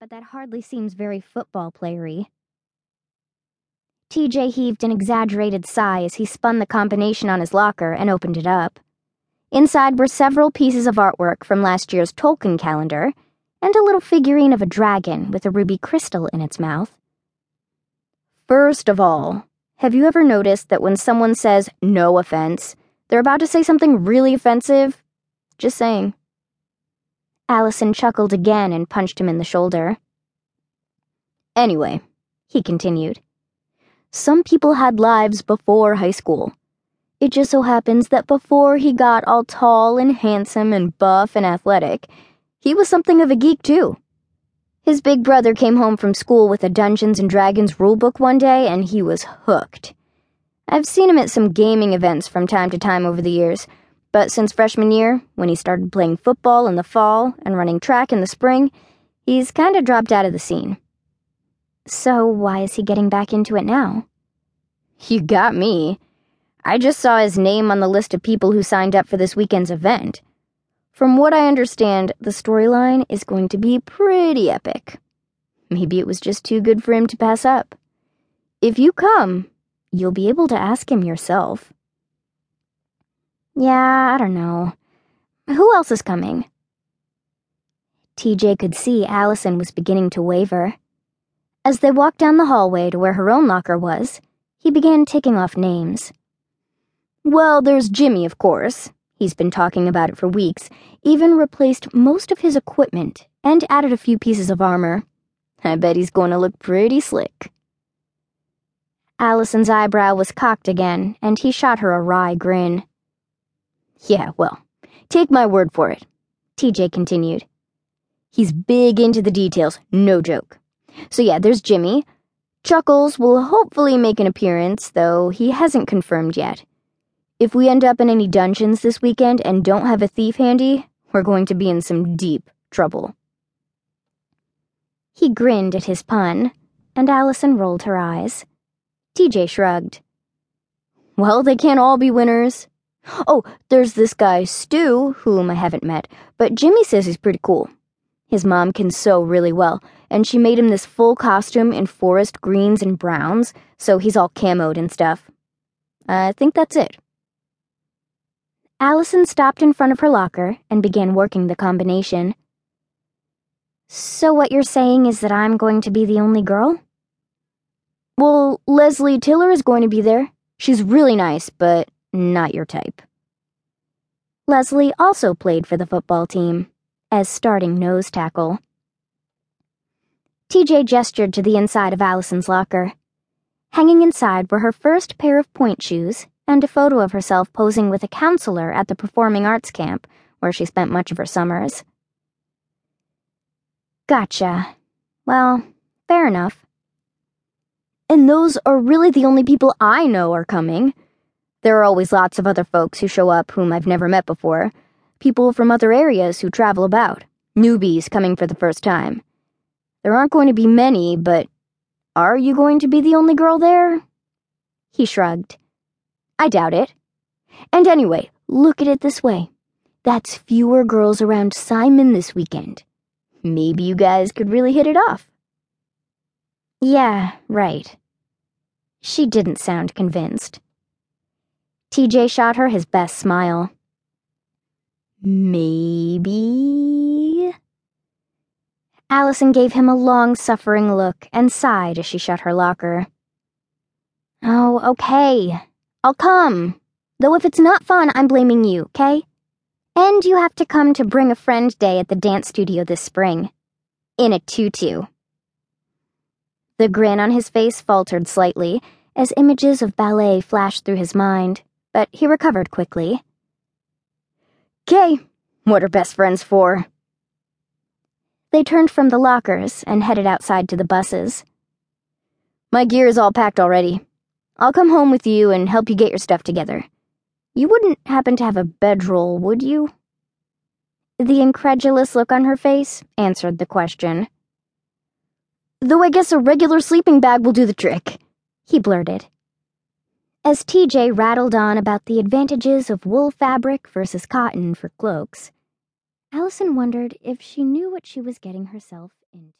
but that hardly seems very football playery. TJ heaved an exaggerated sigh as he spun the combination on his locker and opened it up. Inside were several pieces of artwork from last year's Tolkien calendar and a little figurine of a dragon with a ruby crystal in its mouth. First of all, have you ever noticed that when someone says no offense, they're about to say something really offensive? Just saying. Allison chuckled again and punched him in the shoulder. Anyway, he continued, some people had lives before high school. It just so happens that before he got all tall and handsome and buff and athletic, he was something of a geek too. His big brother came home from school with a Dungeons and Dragons rulebook one day and he was hooked. I've seen him at some gaming events from time to time over the years, but since freshman year, when he started playing football in the fall and running track in the spring, he's kinda dropped out of the scene. So, why is he getting back into it now? You got me. I just saw his name on the list of people who signed up for this weekend's event. From what I understand, the storyline is going to be pretty epic. Maybe it was just too good for him to pass up. If you come, you'll be able to ask him yourself. Yeah, I don't know. Who else is coming? TJ could see Allison was beginning to waver. As they walked down the hallway to where her own locker was, he began ticking off names. Well, there's Jimmy, of course. He's been talking about it for weeks, even replaced most of his equipment and added a few pieces of armor. I bet he's going to look pretty slick. Allison's eyebrow was cocked again, and he shot her a wry grin. Yeah, well, take my word for it, TJ continued. He's big into the details, no joke. So yeah, there's Jimmy. Chuckles will hopefully make an appearance, though he hasn't confirmed yet. If we end up in any dungeons this weekend and don't have a thief handy, we're going to be in some deep trouble. He grinned at his pun, and Allison rolled her eyes. TJ shrugged. Well, they can't all be winners. Oh, there's this guy, Stu, whom I haven't met, but Jimmy says he's pretty cool. His mom can sew really well, and she made him this full costume in forest greens and browns, so he's all camoed and stuff. I think that's it. Allison stopped in front of her locker and began working the combination. So, what you're saying is that I'm going to be the only girl? Well, Leslie Tiller is going to be there. She's really nice, but not your type. Leslie also played for the football team as starting nose tackle. TJ gestured to the inside of Allison's locker. Hanging inside were her first pair of pointe shoes and a photo of herself posing with a counselor at the performing arts camp where she spent much of her summers. Gotcha. Well, fair enough. And those are really the only people I know are coming. There are always lots of other folks who show up whom I've never met before people from other areas who travel about, newbies coming for the first time. There aren't going to be many, but are you going to be the only girl there? He shrugged. I doubt it. And anyway, look at it this way. That's fewer girls around Simon this weekend. Maybe you guys could really hit it off. Yeah, right. She didn't sound convinced. TJ shot her his best smile. Maybe. Allison gave him a long suffering look and sighed as she shut her locker. Oh, okay. I'll come. Though if it's not fun, I'm blaming you, okay? And you have to come to Bring a Friend Day at the dance studio this spring. In a tutu. The grin on his face faltered slightly as images of ballet flashed through his mind, but he recovered quickly. Okay, what are best friends for? They turned from the lockers and headed outside to the buses. My gear is all packed already. I'll come home with you and help you get your stuff together. You wouldn't happen to have a bedroll, would you? The incredulous look on her face answered the question. Though I guess a regular sleeping bag will do the trick, he blurted. As TJ rattled on about the advantages of wool fabric versus cotton for cloaks, Allison wondered if she knew what she was getting herself into.